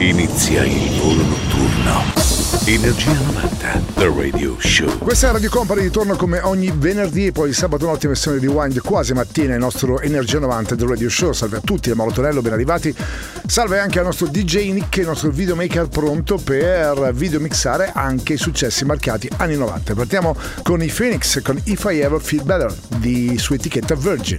Inizia il volo notturno. Energia 90, The Radio Show. Questa è Radio Company, ritorno come ogni venerdì e poi sabato notte versione di Wind quasi mattina il nostro Energia 90 The Radio Show. Salve a tutti, è Malotorello, ben arrivati. Salve anche al nostro DJ Nick, il nostro videomaker pronto per videomixare anche i successi marcati anni 90. Partiamo con i Phoenix con If I Ever Feel Better di su etichetta Virgin.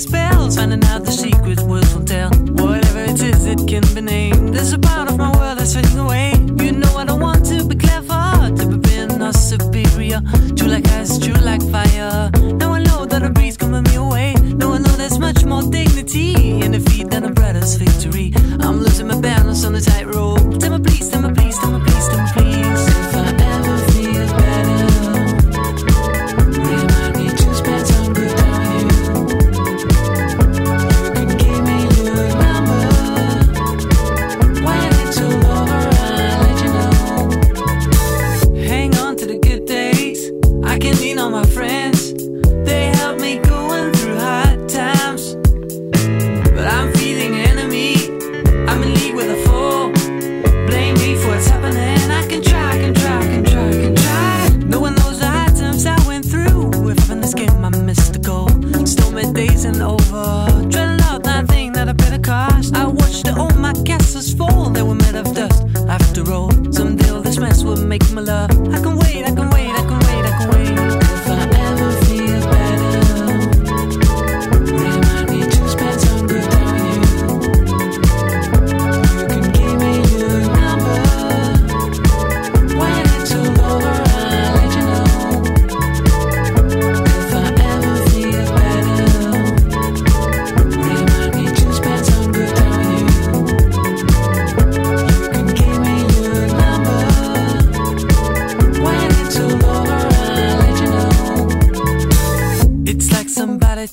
Spells. Finding out the secret words won't tell. Whatever it is, it can be named. There's a part of my world that's fading away. You know I don't want to be clever, to be being or superior. True like ice, true like fire. Now I know that a breeze coming me away. Now I know there's much more dignity in defeat than a brother's victory. I'm losing my balance on the tightrope. Tell me please, tell me please, tell me please, tell me please.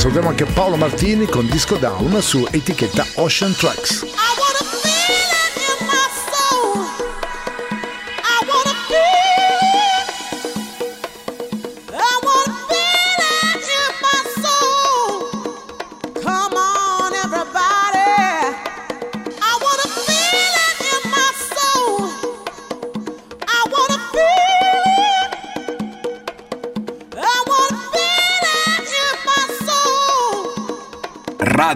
salutiamo anche Paolo Martini con Disco Down su etichetta Ocean Tracks.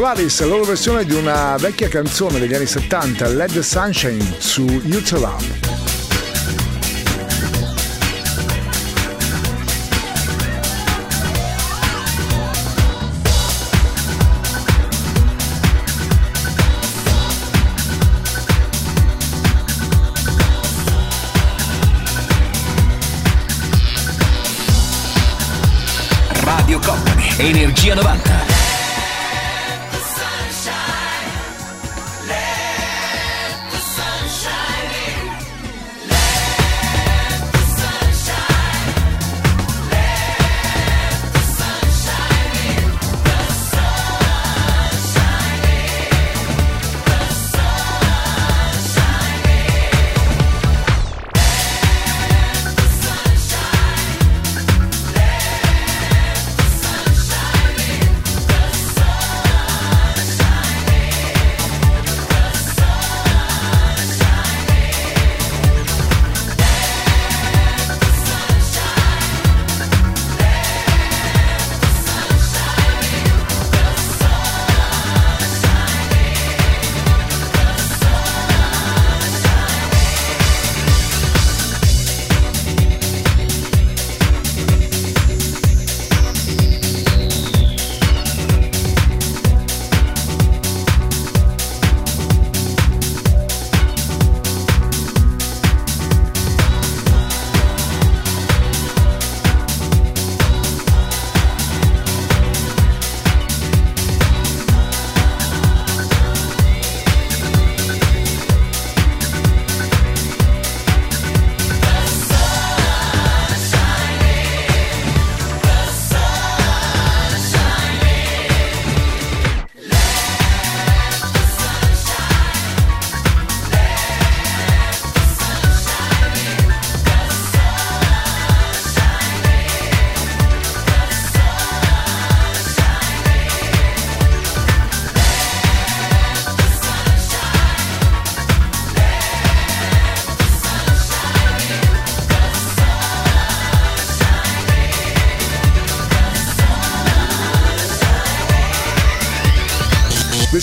Paris, la loro versione di una vecchia canzone degli anni 70, Let the Sunshine su YouTube. Radio Company, Energia 90.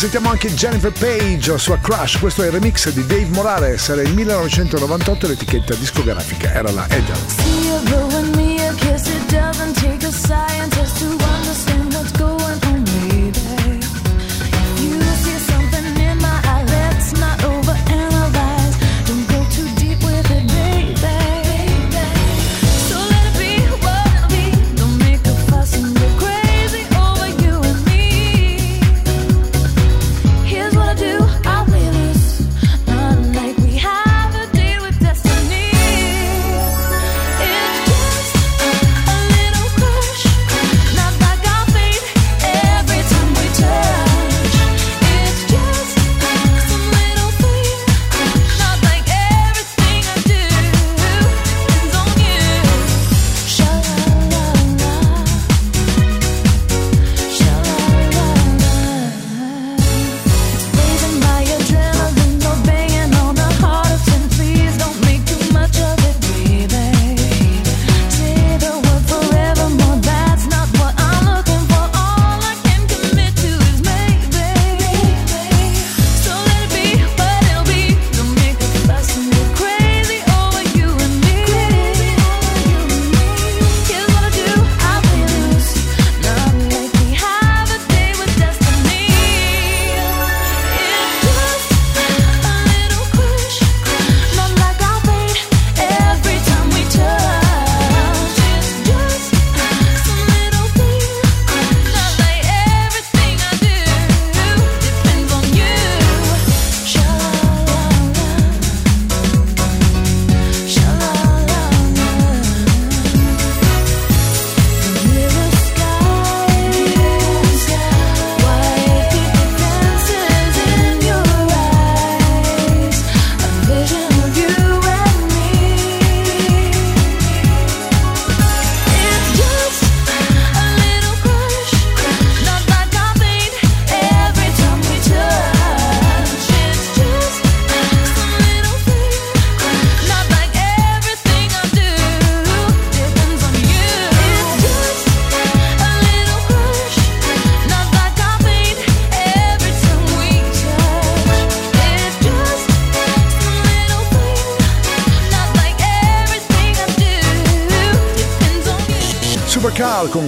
Risentiamo anche Jennifer Page, sua crush. Questo è il remix di Dave Morales. Era il 1998 l'etichetta discografica era la Edel.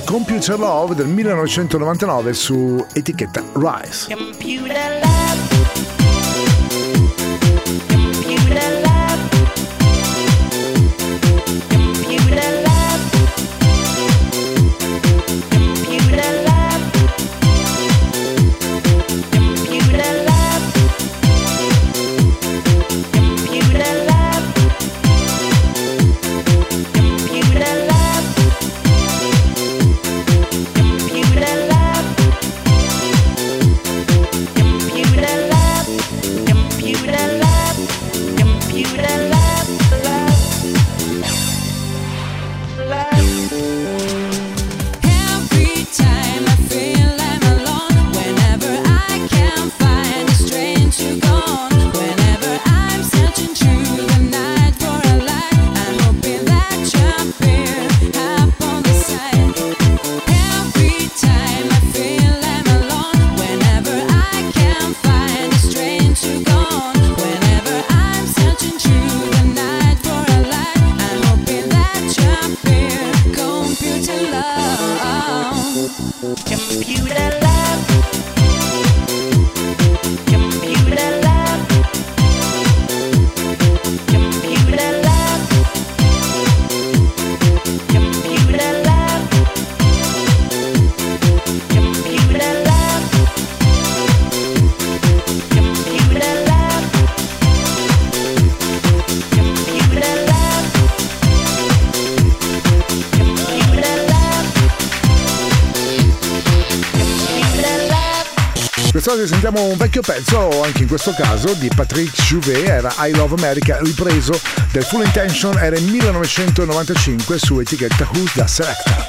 Computer Love del 1999 su etichetta Rise. Computer love. Quest'oggi sentiamo un vecchio pezzo, anche in questo caso, di Patrick Jouvet, era I Love America, ripreso del Full Intention, era il 1995 su etichetta Who's the Selector.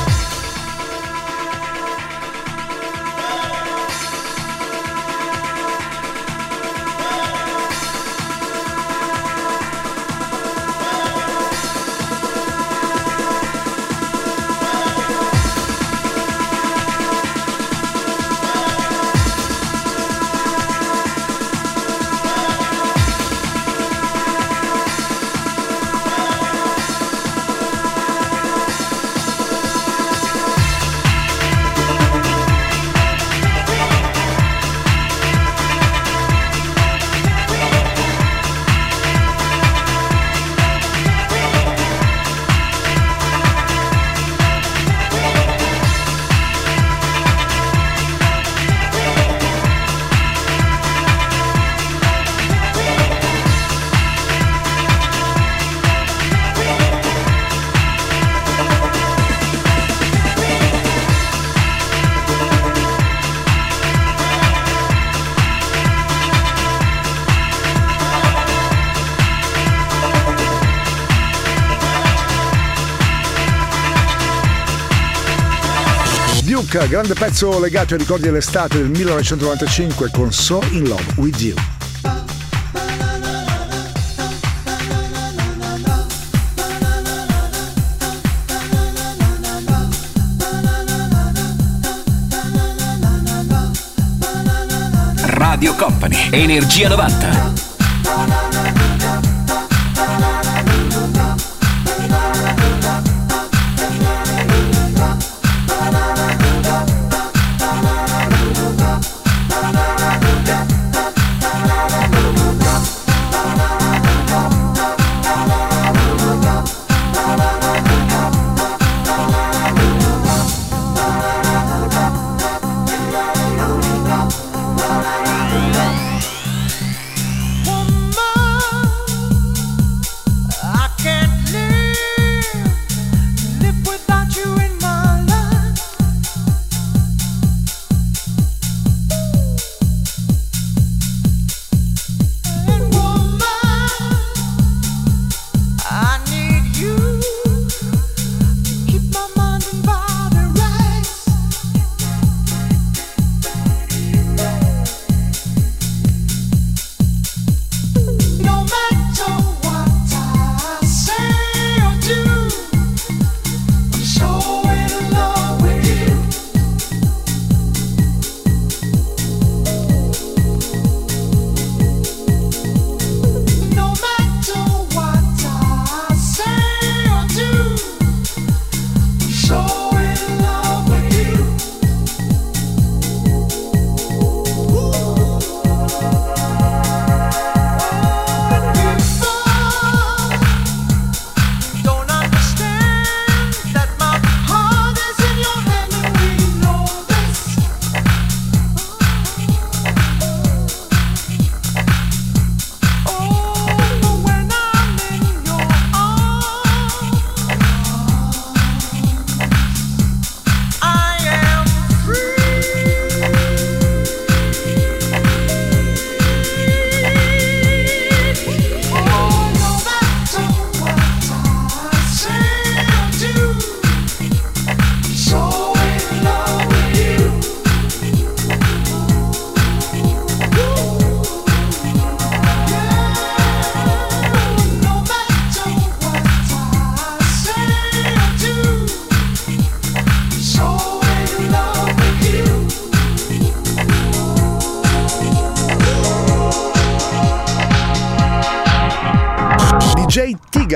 Grande pezzo legato ai ricordi dell'estate del 1995 con So In Love With You. Radio Company, Energia 90.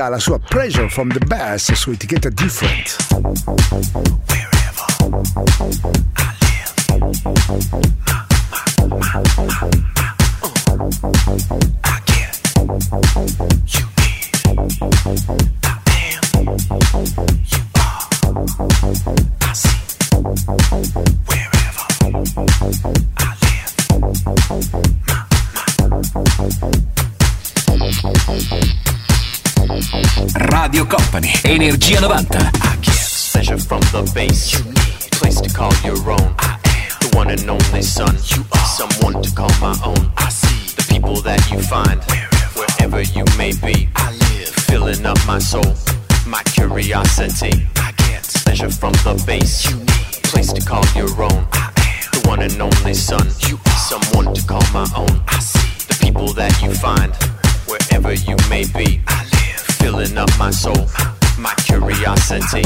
la sua Pressure from the Bass su etichetta Different. Energia 90. City.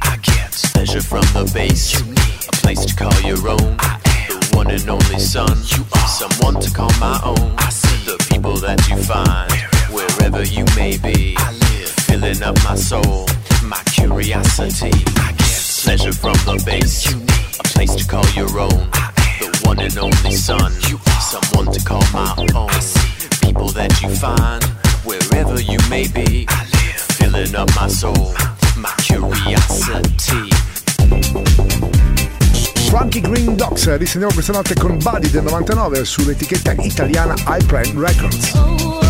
I get pleasure from the bass. You need a place to call your own. I am the one and only son. You are someone to call my own. I see the people that you find wherever you may be. I live filling up my soul. my curiosity. I get pleasure from the base. You need a place to call your own. I am the one and only son. You are someone to call my own. I see people that you find wherever you may be. I live filling up my soul, ah. my curiosity. Frankie Green Docks, eh, risentiamo questa notte con Buddy del 99 sull'etichetta italiana iPlan Records. Oh,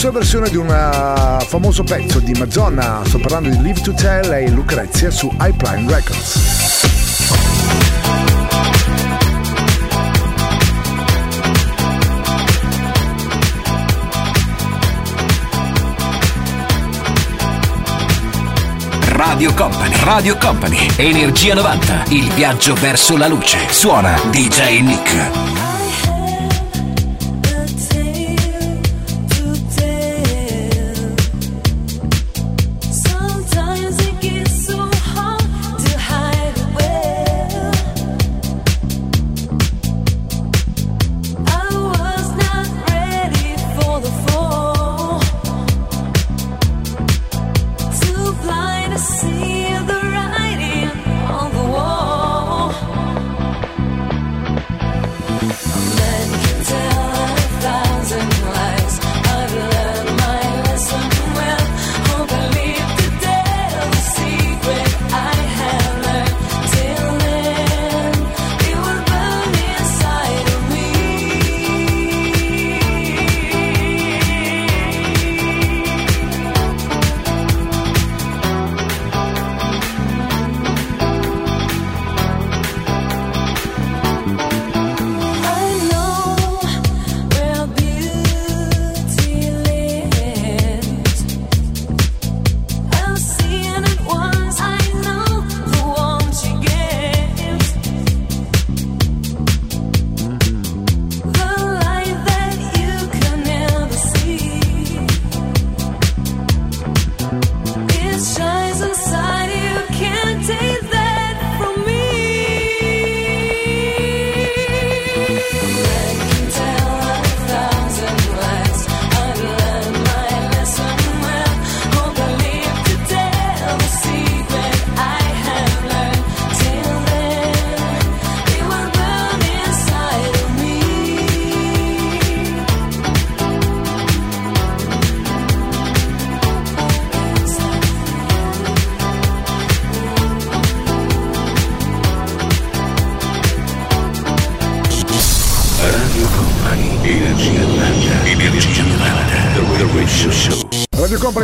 sua versione di un eh, famoso pezzo di Madonna, sto parlando di Live to Tell e Lucrezia su High Records. Radio Company, Radio Company, Energia 90, il viaggio verso la luce. Suona DJ Nick.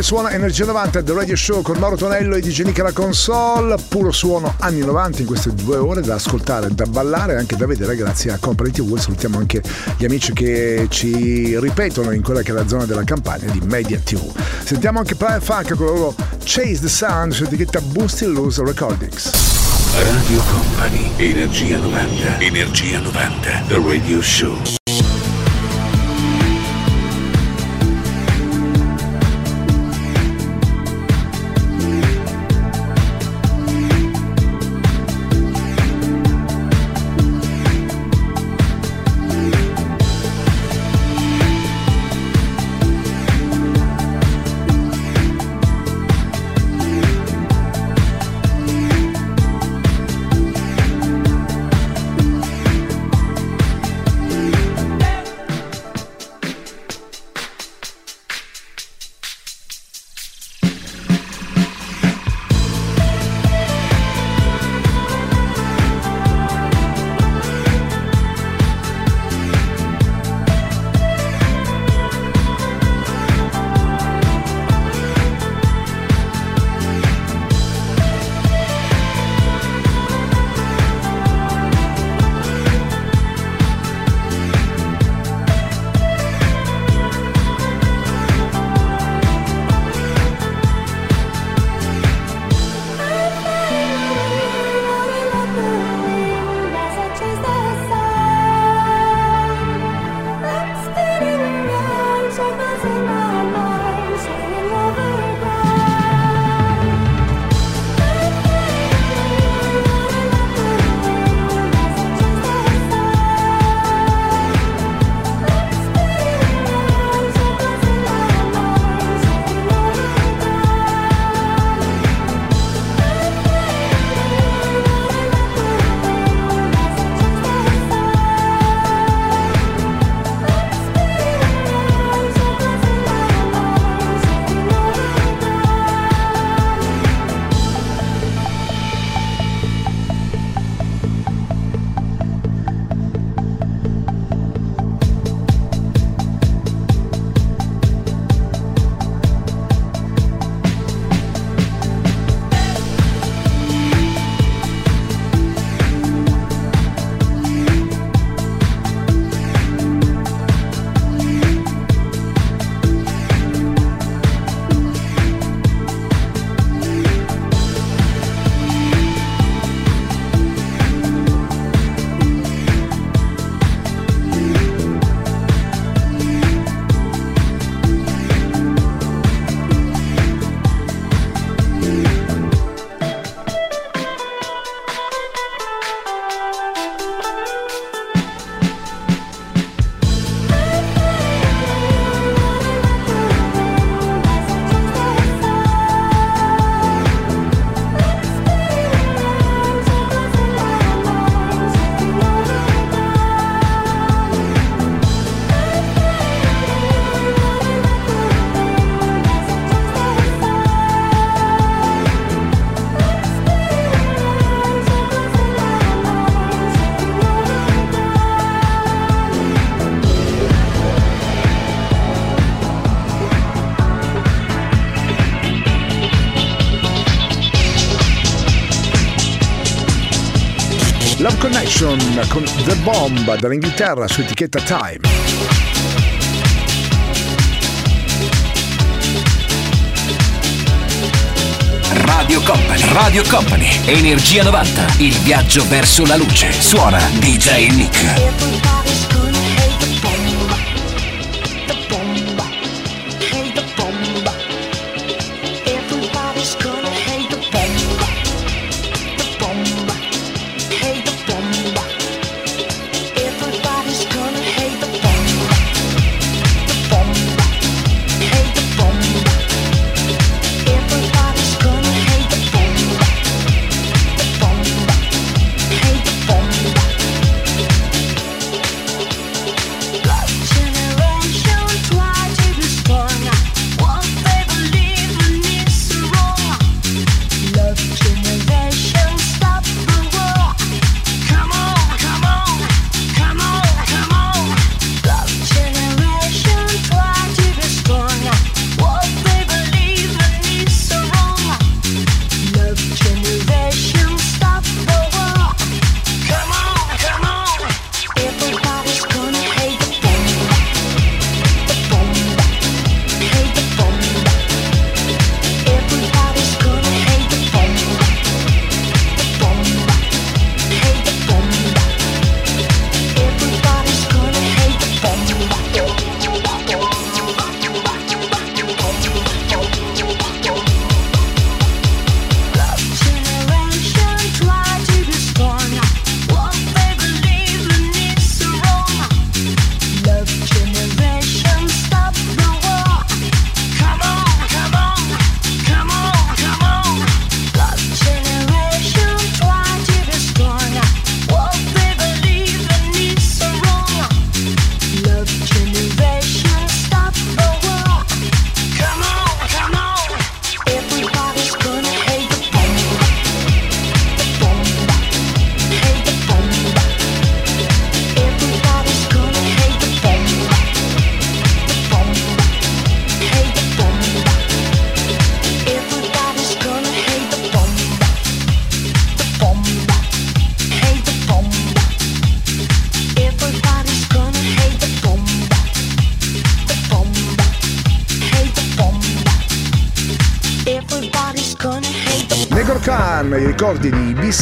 Suona Energia 90 The Radio Show con Mauro Tonello e DJ Nick alla console. Puro suono anni 90 in queste due ore da ascoltare, da ballare e anche da vedere grazie a Company TV. Salutiamo anche gli amici che ci ripetono in quella che è la zona della campagna di Media TV. Sentiamo anche Prime Funk con loro Chase the Sound su etichetta Boosty Loose Recordings. Radio Company. Energia 90. Energia 90. The Radio Show. Action con The Bomb dall'Inghilterra su etichetta Time. Radio Company, Radio Company, Energia 90, il viaggio verso la luce. Suona DJ Nick.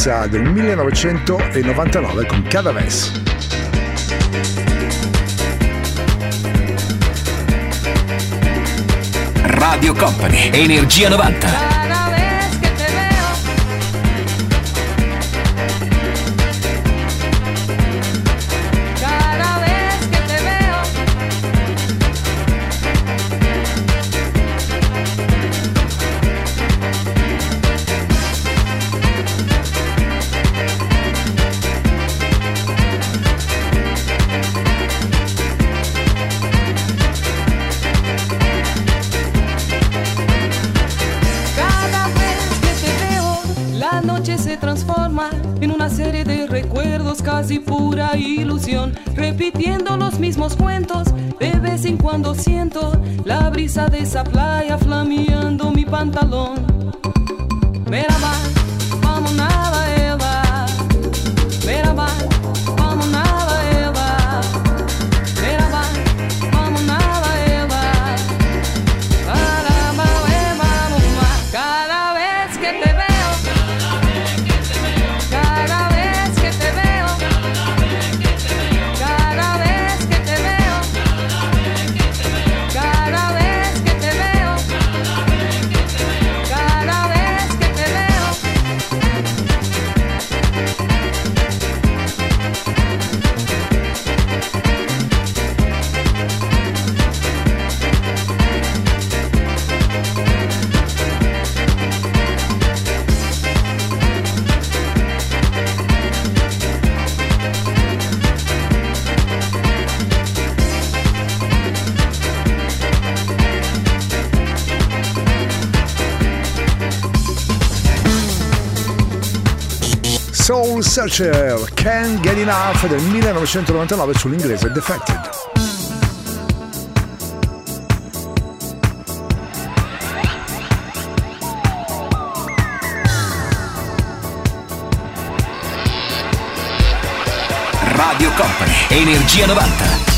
Suizza del 1999 con Cadaves. Radio Company, Energia 90. casi pura ilusión, repitiendo los mismos cuentos. De vez en cuando siento la brisa de esa playa flameando mi pantalón. Mira más. Soul Searcher Can't Get Enough del 1999 sull'inglese Defected. Energia 90.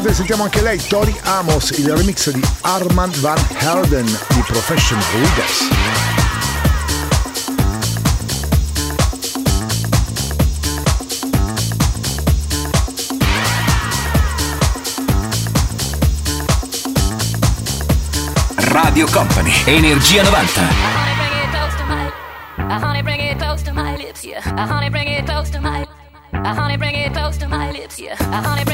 Scusate, sentiamo anche lei, Tori Amos, il remix di Armand Van Herden di Professional Leaders. Radio Company, Energia 90. A honey bring it close to my lips, yeah. I honey bring it close to my I honey bring it close to my lips, yeah. I honey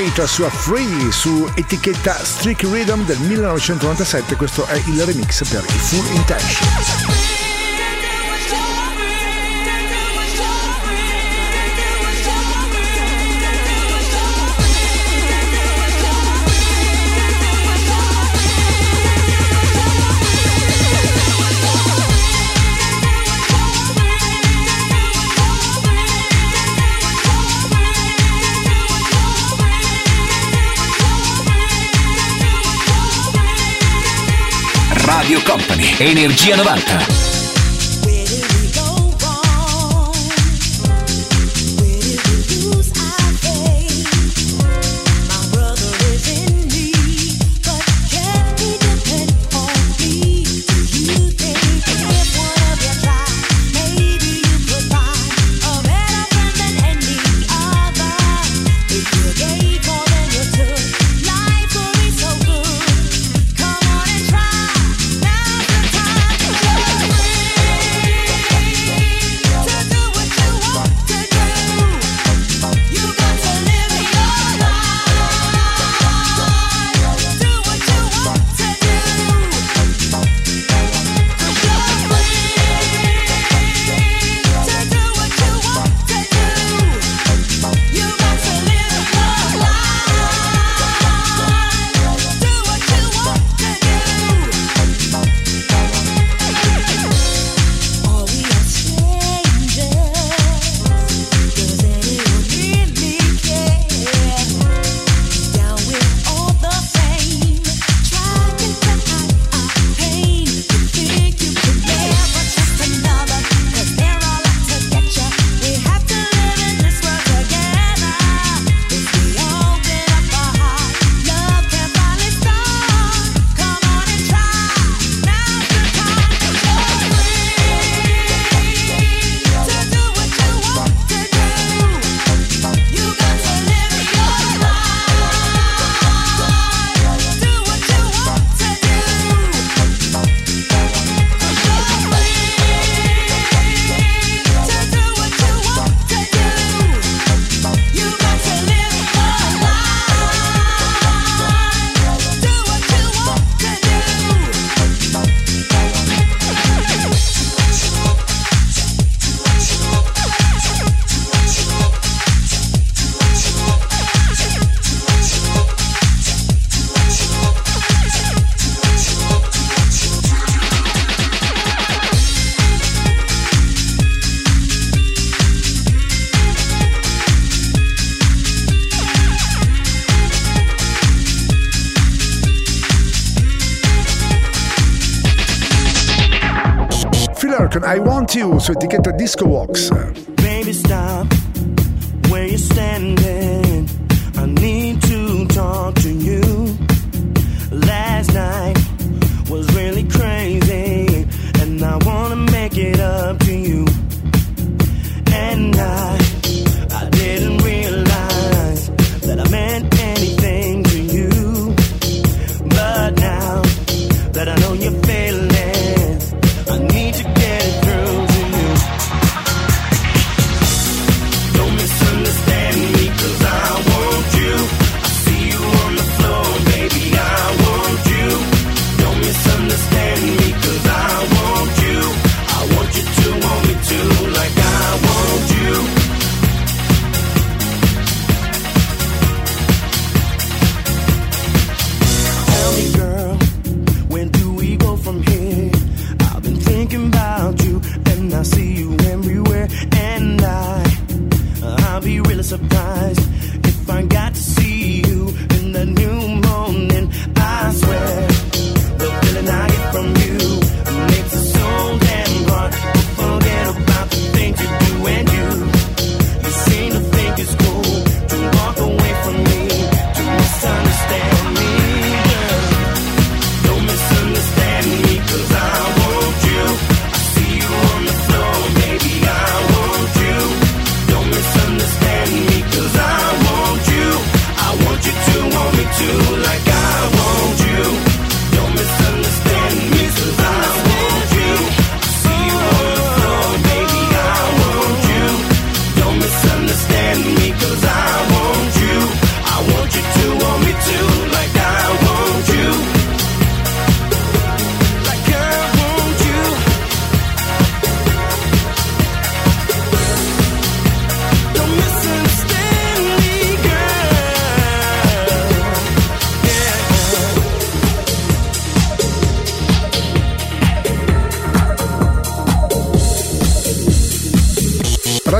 Night su Free su etichetta Strict Rhythm del 1997, questo è il remix per i Full Intention. Energia 90. Two su etichetta Disco Walks.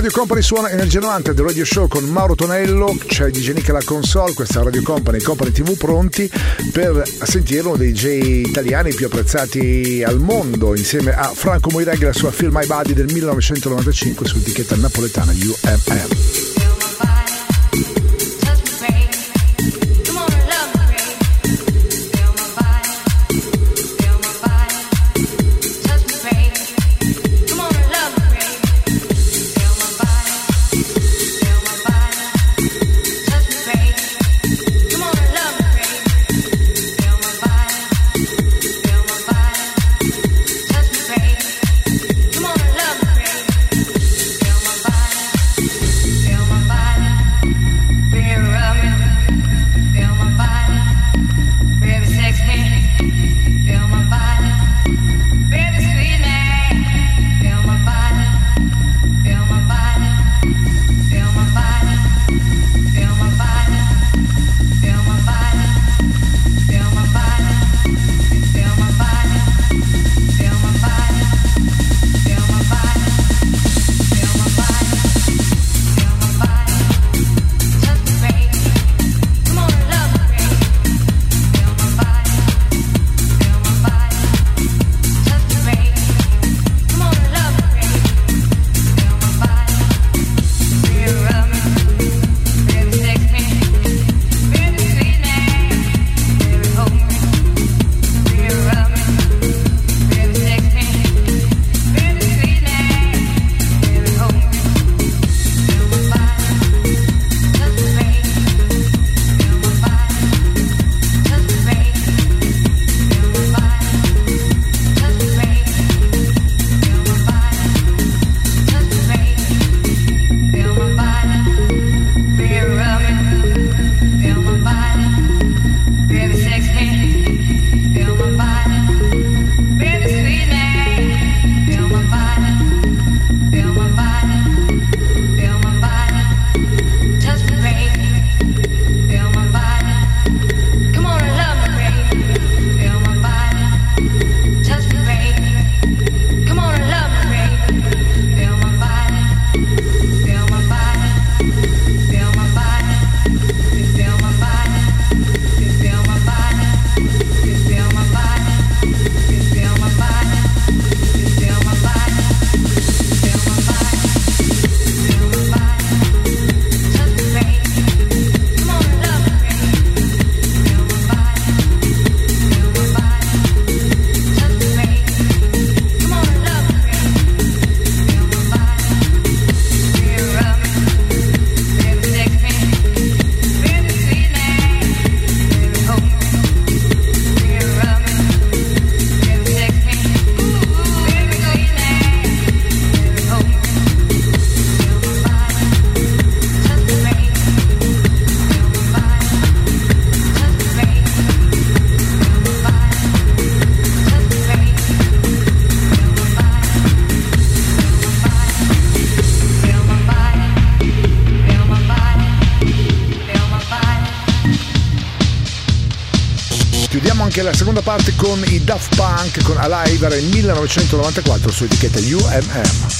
Radio Company suona Energia 90 del Radio Show con Mauro Tonello, c'è DJ Nick alla console, questa Radio Company, Company TV pronti per sentire uno dei DJ italiani più apprezzati al mondo insieme a Franco Moireghi e la sua Feel My Body del 1995 su etichetta napoletana UMM. Anche la seconda parte con i Daft Punk con Alive era il 1994 su etichetta UMM.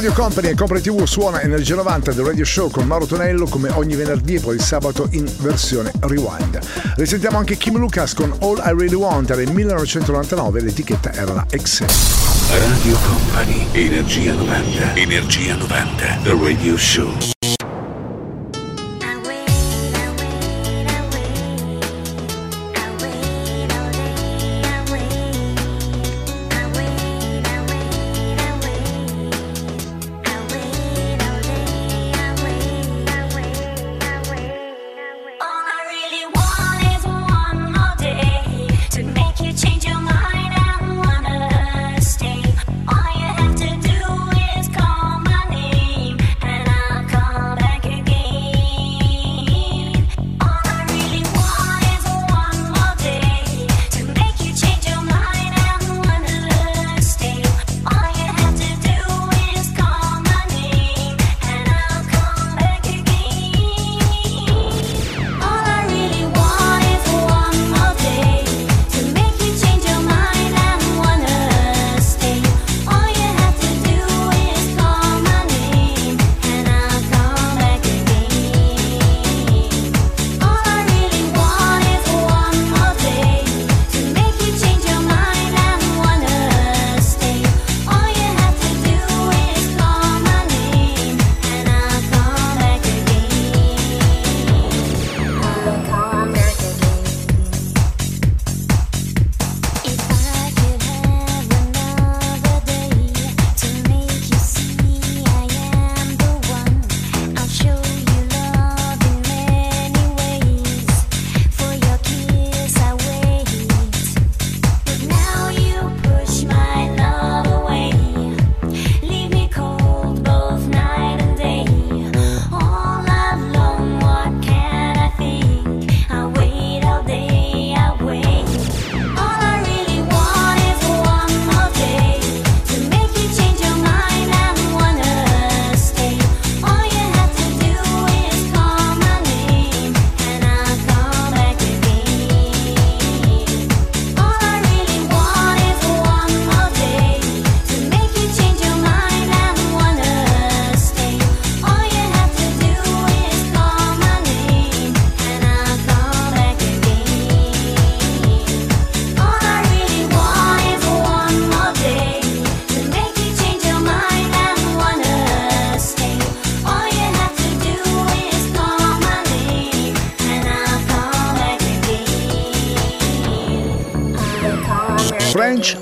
Radio Company e Compre TV suona Energia 90 del Radio Show con Mauro Tonello come ogni venerdì e poi il sabato in versione rewind. Risentiamo anche Kim Lucas con All I Really Want nel 1999, l'etichetta era la X. Radio Company, Energia 90, Energia 90, The Radio Show.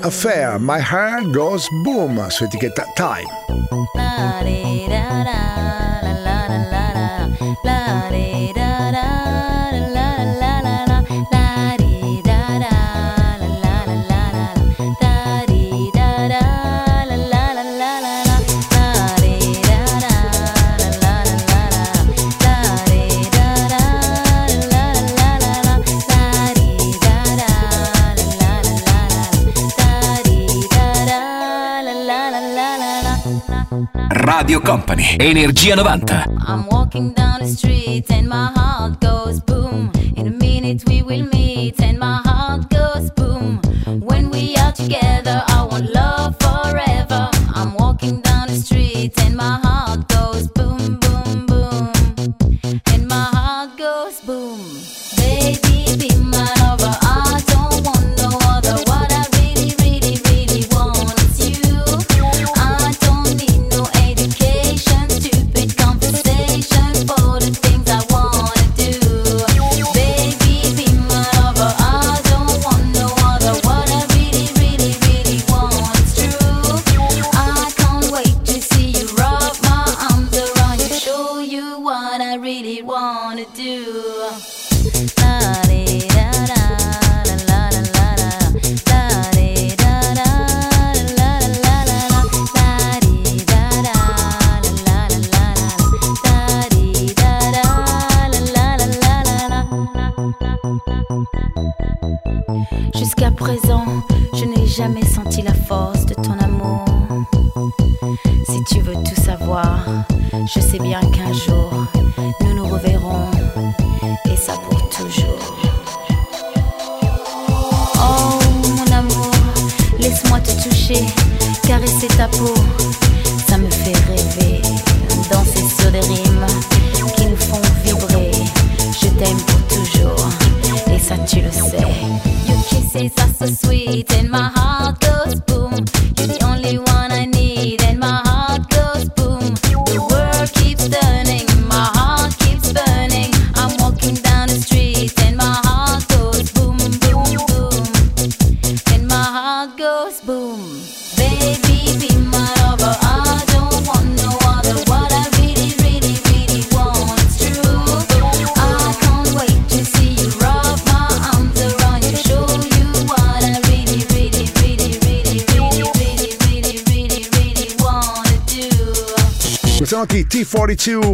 Affair, My Heart Goes Boom su etichetta Time. Company. Energia 90. I'm walking down the street and my heart goes boom. In a minute we will meet and my heart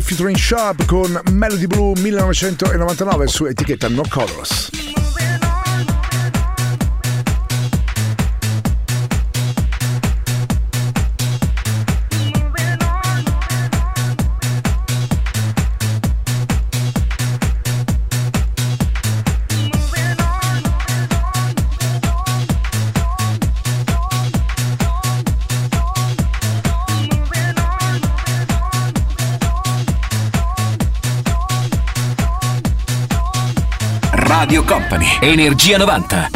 featuring Sharp con Melody Blue 1999 su etichetta No Colors. Energia 90.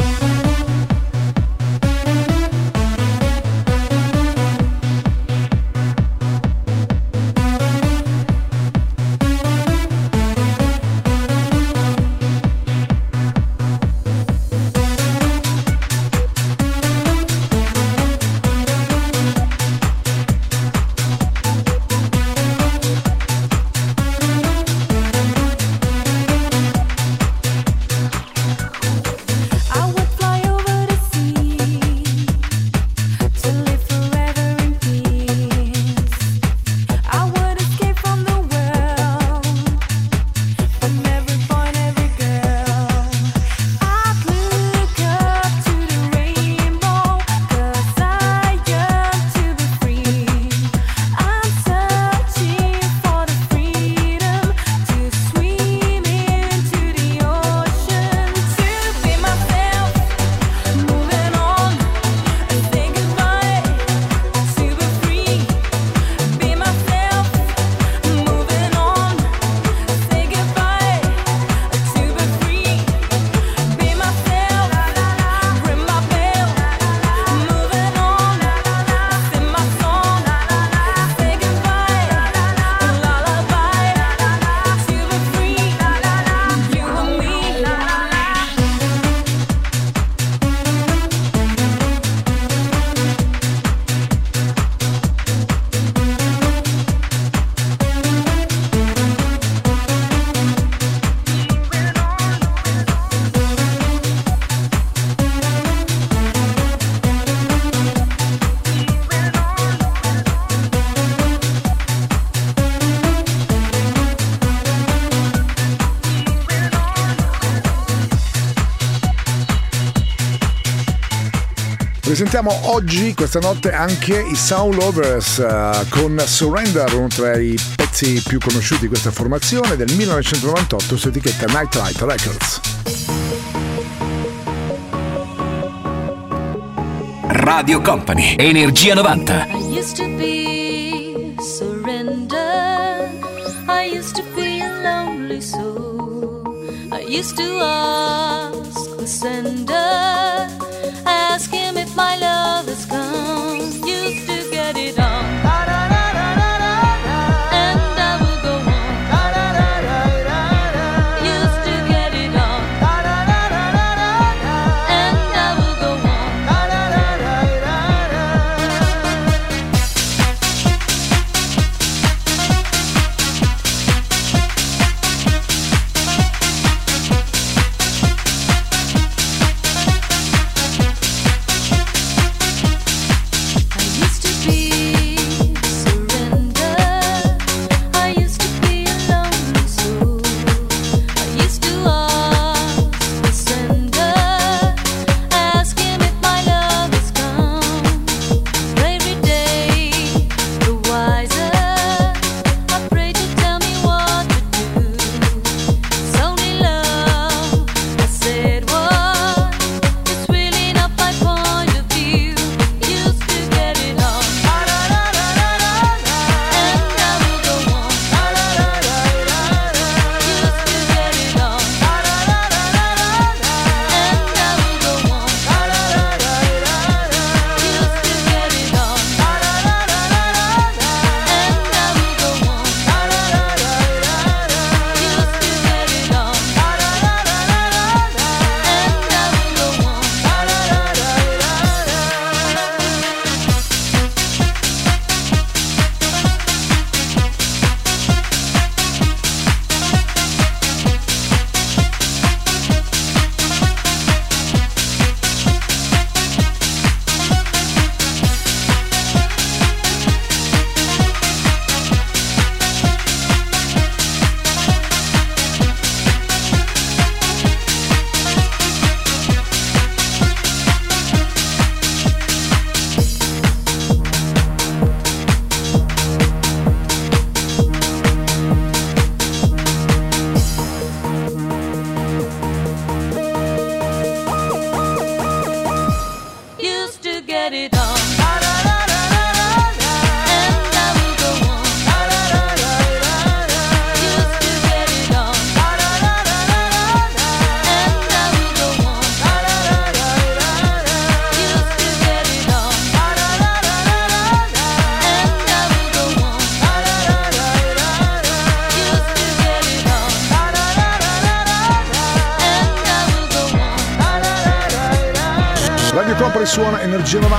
Ascoltiamo oggi, questa notte, anche i Sound Lovers uh, con Surrender, uno tra i pezzi più conosciuti di questa formazione del 1998 su etichetta Nightlight Records. Radio Company, Energia 90. I used to be surrender, I used to be a lonely soul, I used to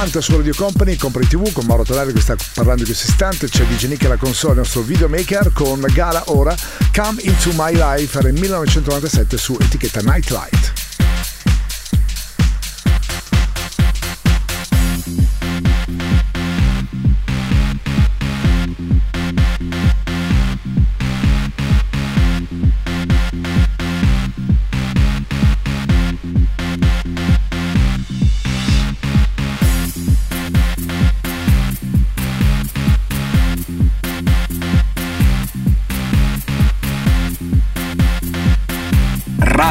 90 su Radio Company, Company TV con Mauro Tonelli che sta parlando in questo istante, c'è DJ Nick alla console, il nostro videomaker con Gala ora, Come Into My Life era il 1997 su etichetta Nightlight.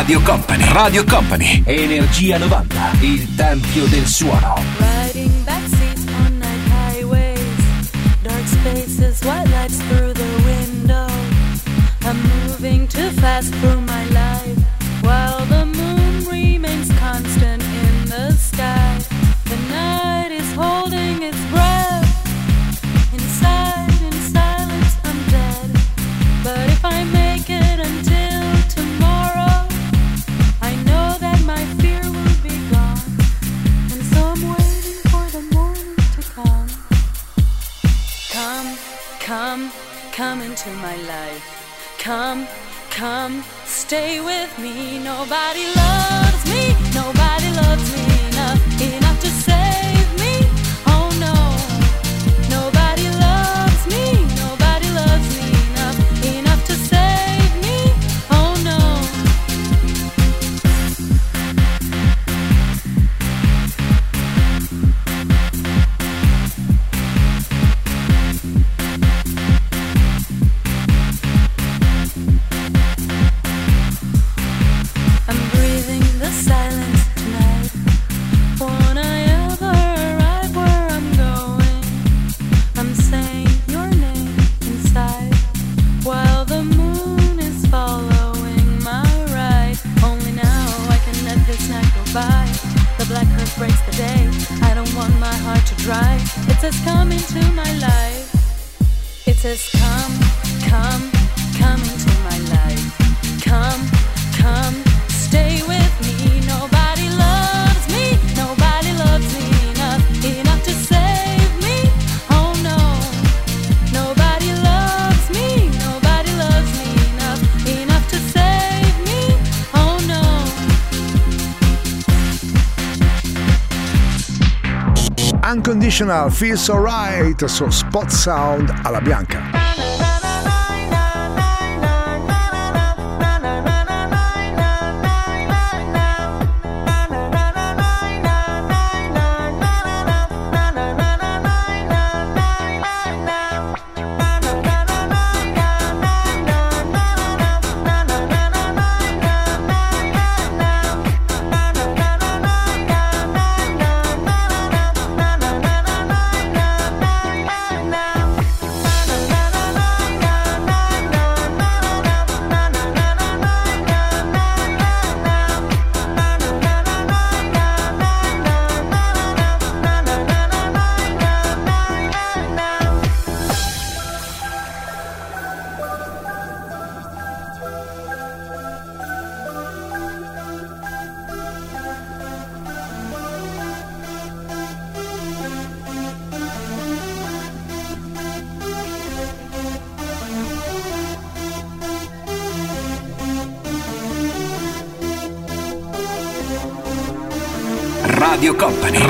Radio Company, Radio Company, Energia 90, il tempio del suono. Riding backseats on night highways, dark spaces, white lights through the window. I'm moving too fast through day. I don't want my heart to dry. It says come into my life. It says come, come, come into my life. Come, come, Unconditional Feels Alright su Spot Sound alla bianca.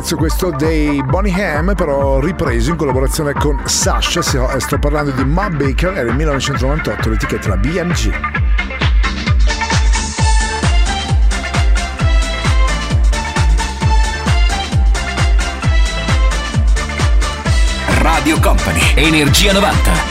pezzo questo dei Bonnie Ham, però ripreso in collaborazione con Sasha, eh, sto parlando di Matt Baker, era il 1998, l'etichetta BMG. Radio Company, Energia 90.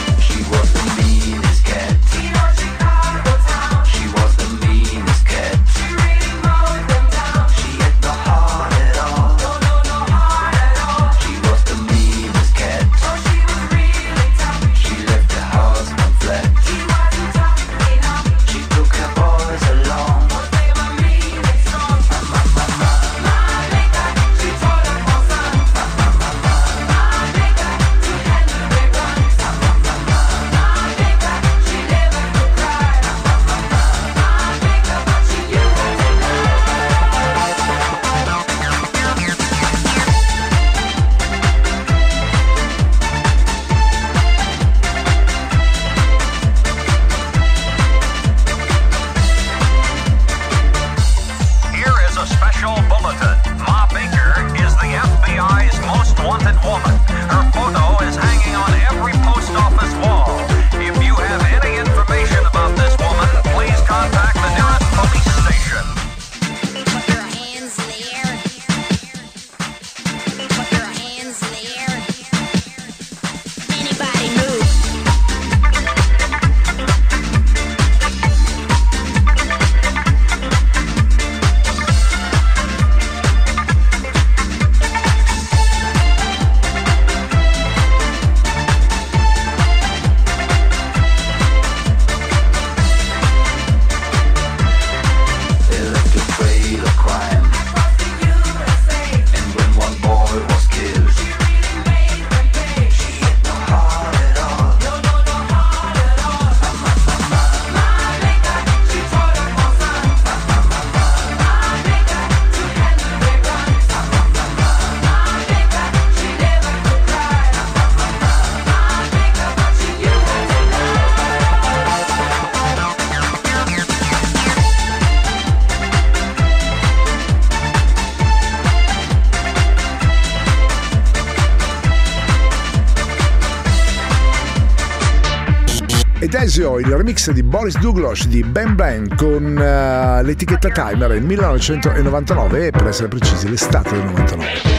spazio il remix di Boris Douglas di Ben Ben con uh, l'etichetta Timer nel 1999 e per essere precisi l'estate del 99.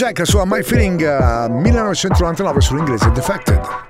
Jack, la sua My Feeling eh, uh, 1999 sull'inglese Defected.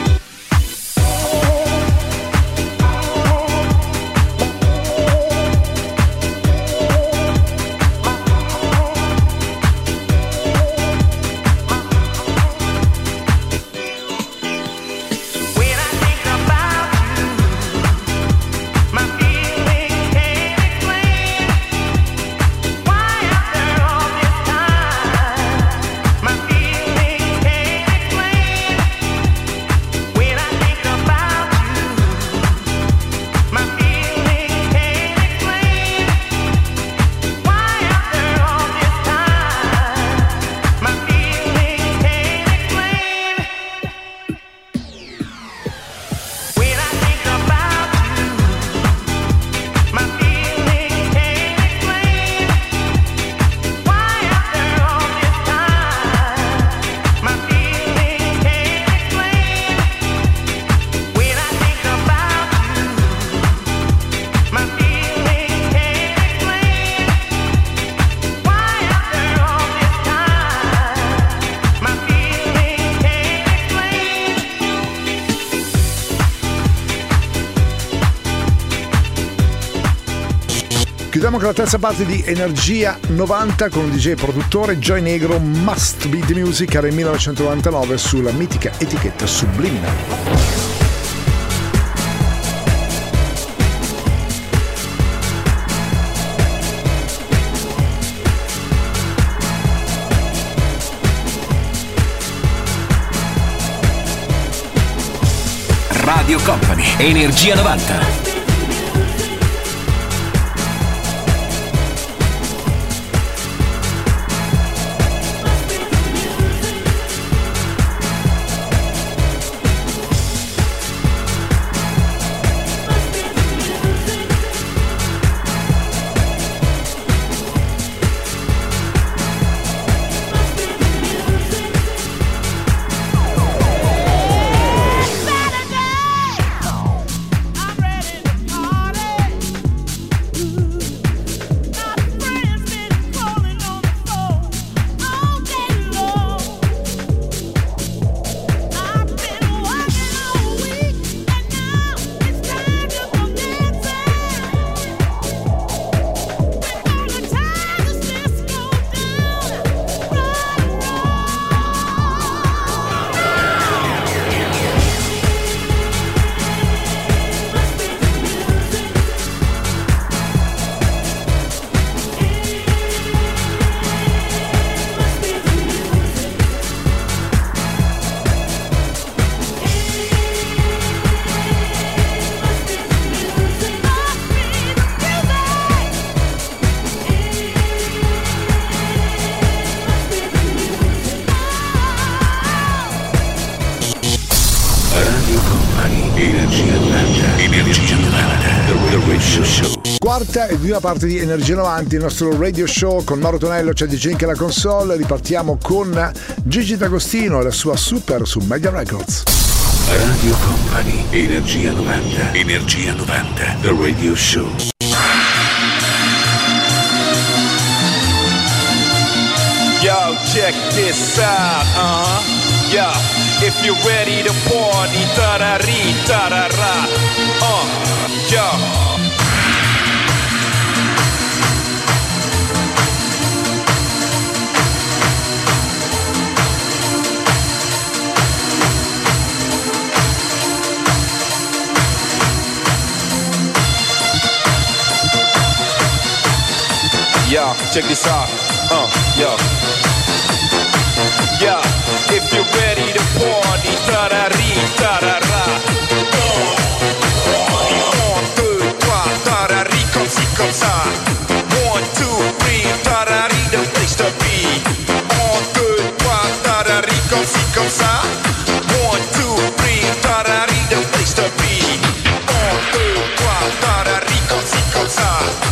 Con la terza parte di Energia 90 con il DJ produttore Joy Negro Must Be The Music era il 1999 sulla mitica etichetta Subliminal. Radio Company, Energia 90. Quarta e prima parte di Energia 90, il nostro radio show con Mauro Tonello, c'è DJ anche la console. Ripartiamo con Gigi D'Agostino e la sua super su Media Records. Radio Company, Energia 90, Energia 90, The Radio Show. Yo, check this out, uh huh. Yo, if you're ready to party, tarari, tarara, uh, yo. Check this out. Uh, yo. Yo, if you're ready to party, tarari, tarara. Un, deux, trois, tarari, comme ci, comme ça. One, two, three, tarari, the place to be. One, two, three, tarari, the place to be. Un.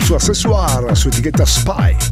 sua accessoire su etichetta Spy.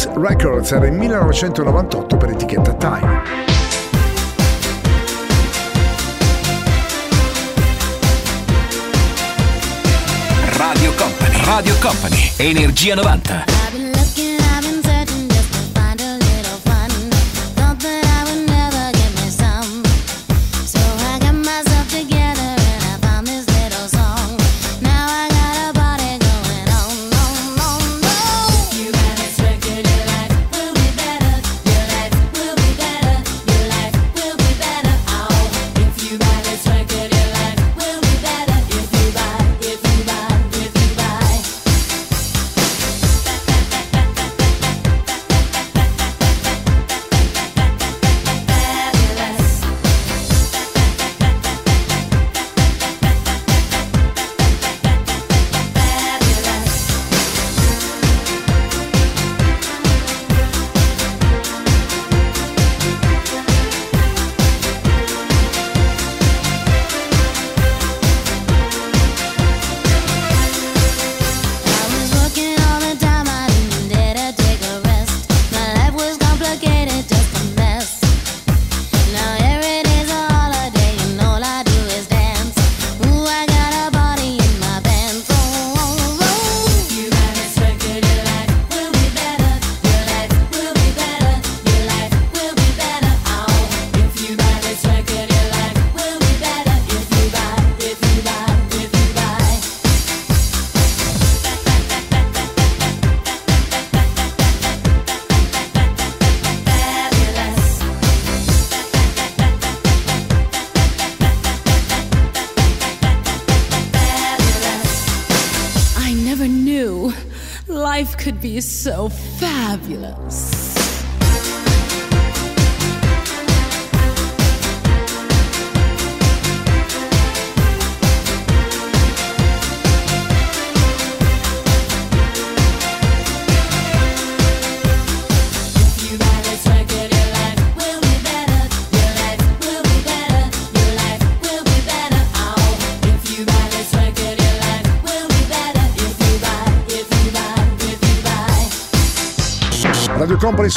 States Records, era il 1998 per etichetta Time. Radio Company, Radio Company, Energia 90.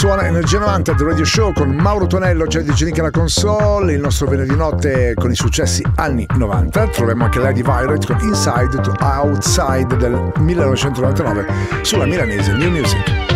suona Energia 90 The Radio Show con Mauro Tonello, Jerry di Genica la console, il nostro venerdì notte con i successi anni 90. Troviamo anche Lady Violet con Inside to Outside del 1999 sulla milanese New Music.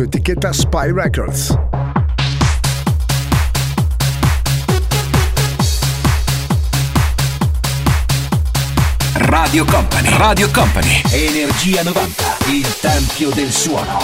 su etichetta Spy Records. Radio Company, Radio Company, Energia 90, il tempio del suono.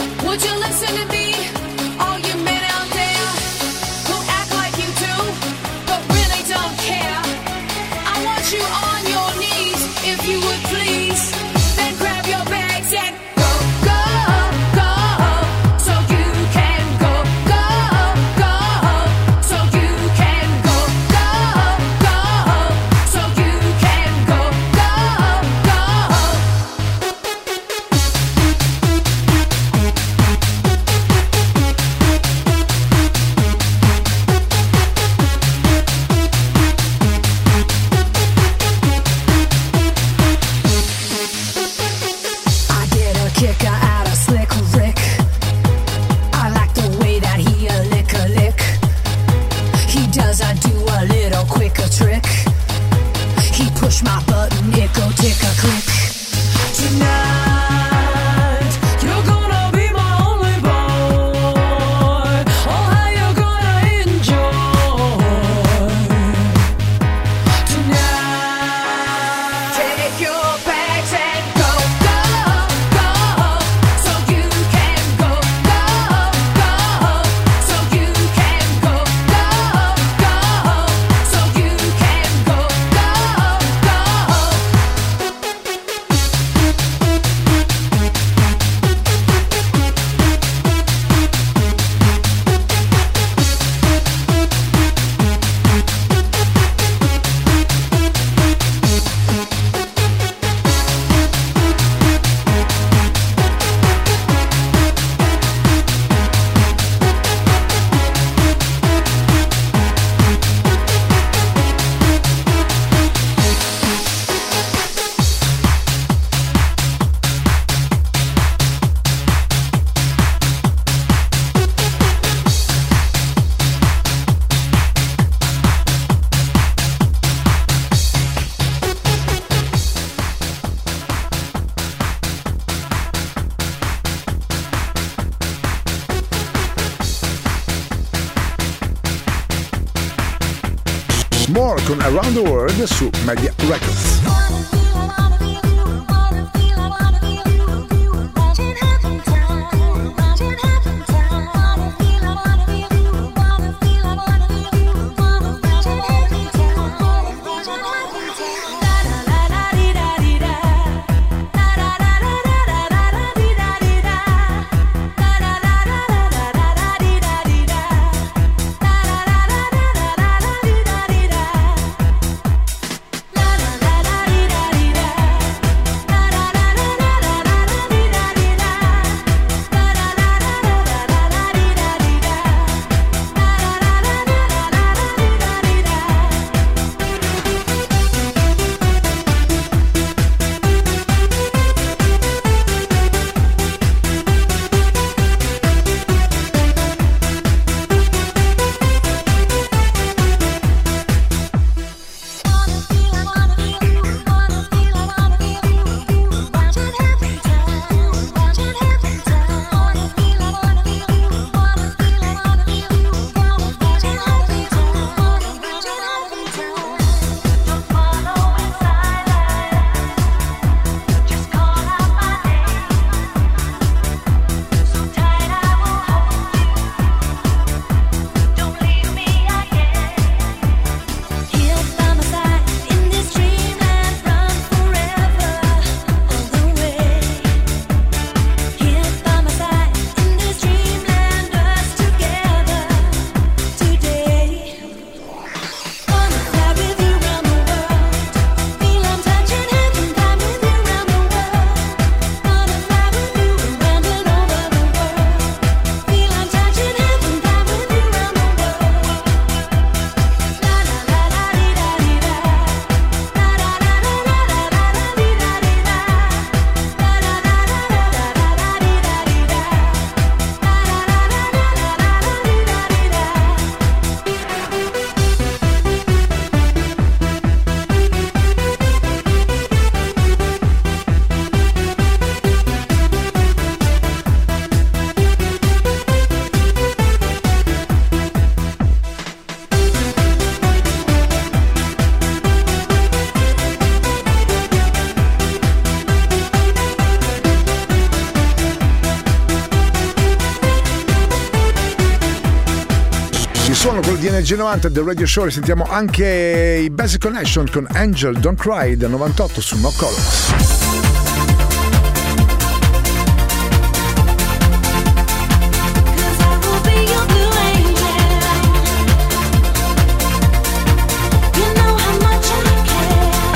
G90 del Radio Show sentiamo anche i Basic Connection con Angel Don't Cry del 98 su No Colors.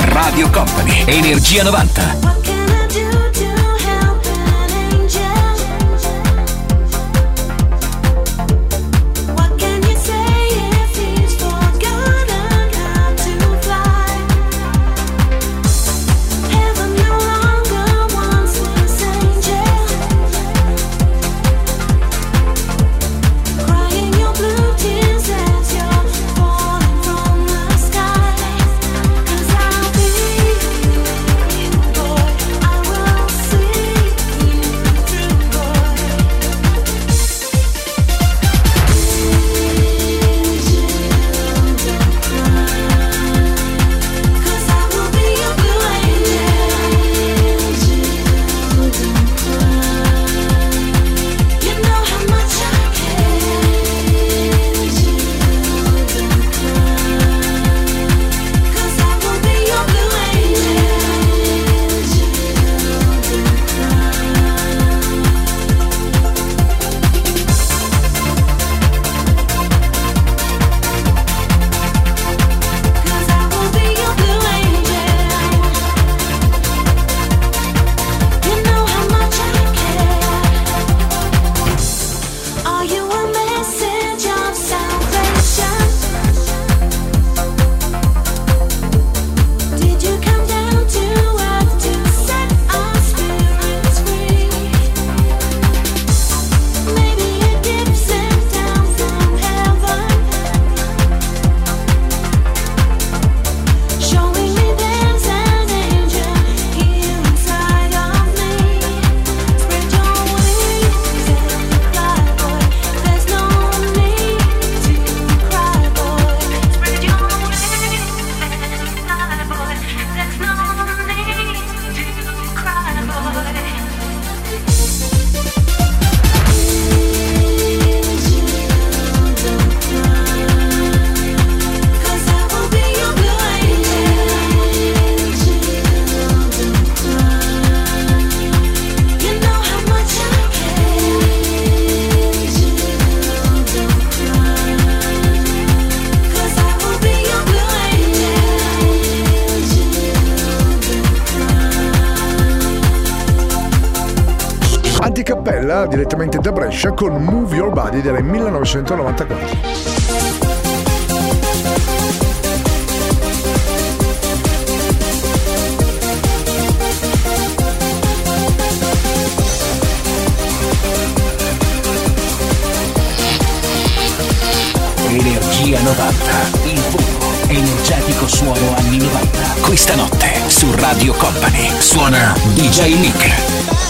Radio Company, Energia 90. Kesha con Move Your Body del 1994. Energia 90, il puro, energetico suono anni 90. Questa notte su Radio Company suona DJ Nick.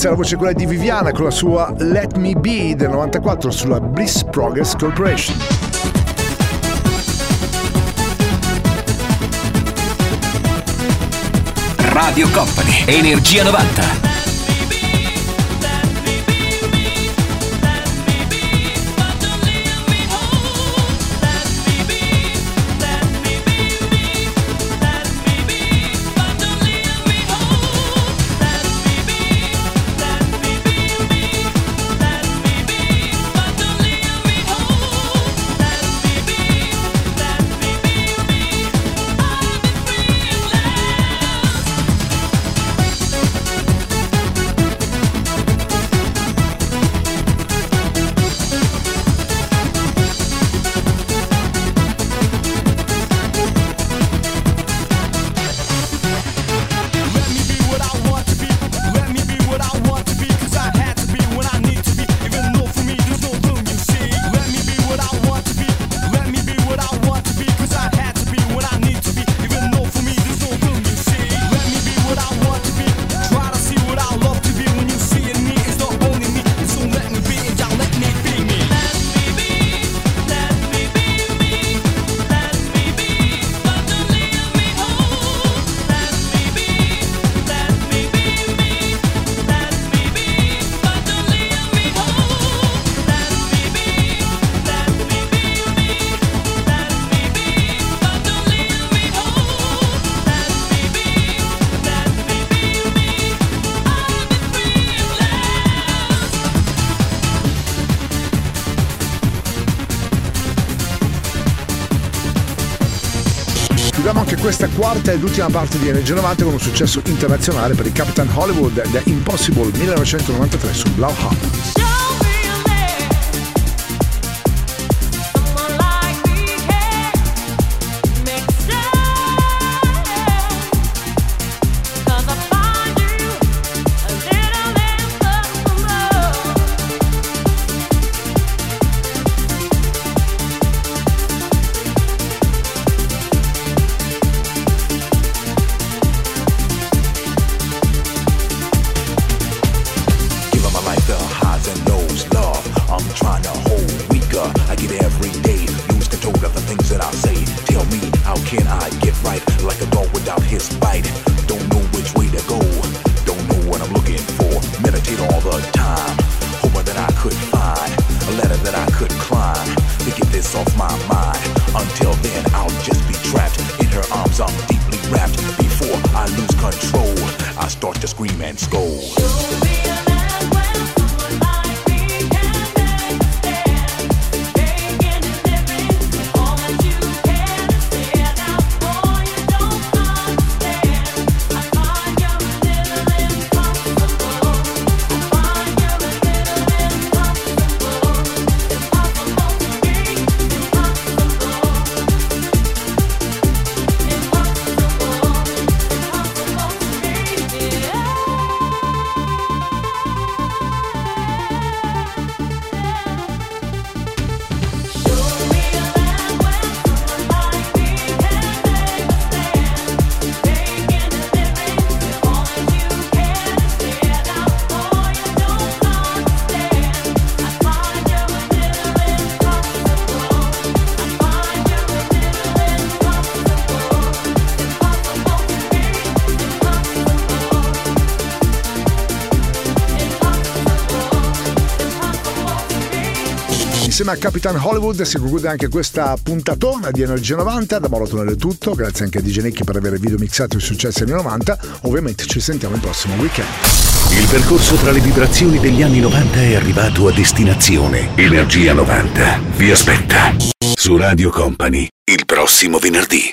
Ragazzi, la voce è quella di Viviana con la sua Let Me Be del 94 sulla Bliss Progress Corporation. Radio Company, Energia 90. quarta ed ultima parte di NG90 con un successo internazionale per i Captain Hollywood The Impossible 1993 su Blau Hub. Insieme a Capitan Hollywood si conclude anche questa puntatona di Energia 90. Da Mauro Tonello è tutto. Grazie anche a DJ Nick per aver video mixato i successi anni 90. Ovviamente ci sentiamo il prossimo weekend. Il percorso tra le vibrazioni degli anni 90 è arrivato a destinazione. Energia 90 vi aspetta su Radio Company il prossimo venerdì.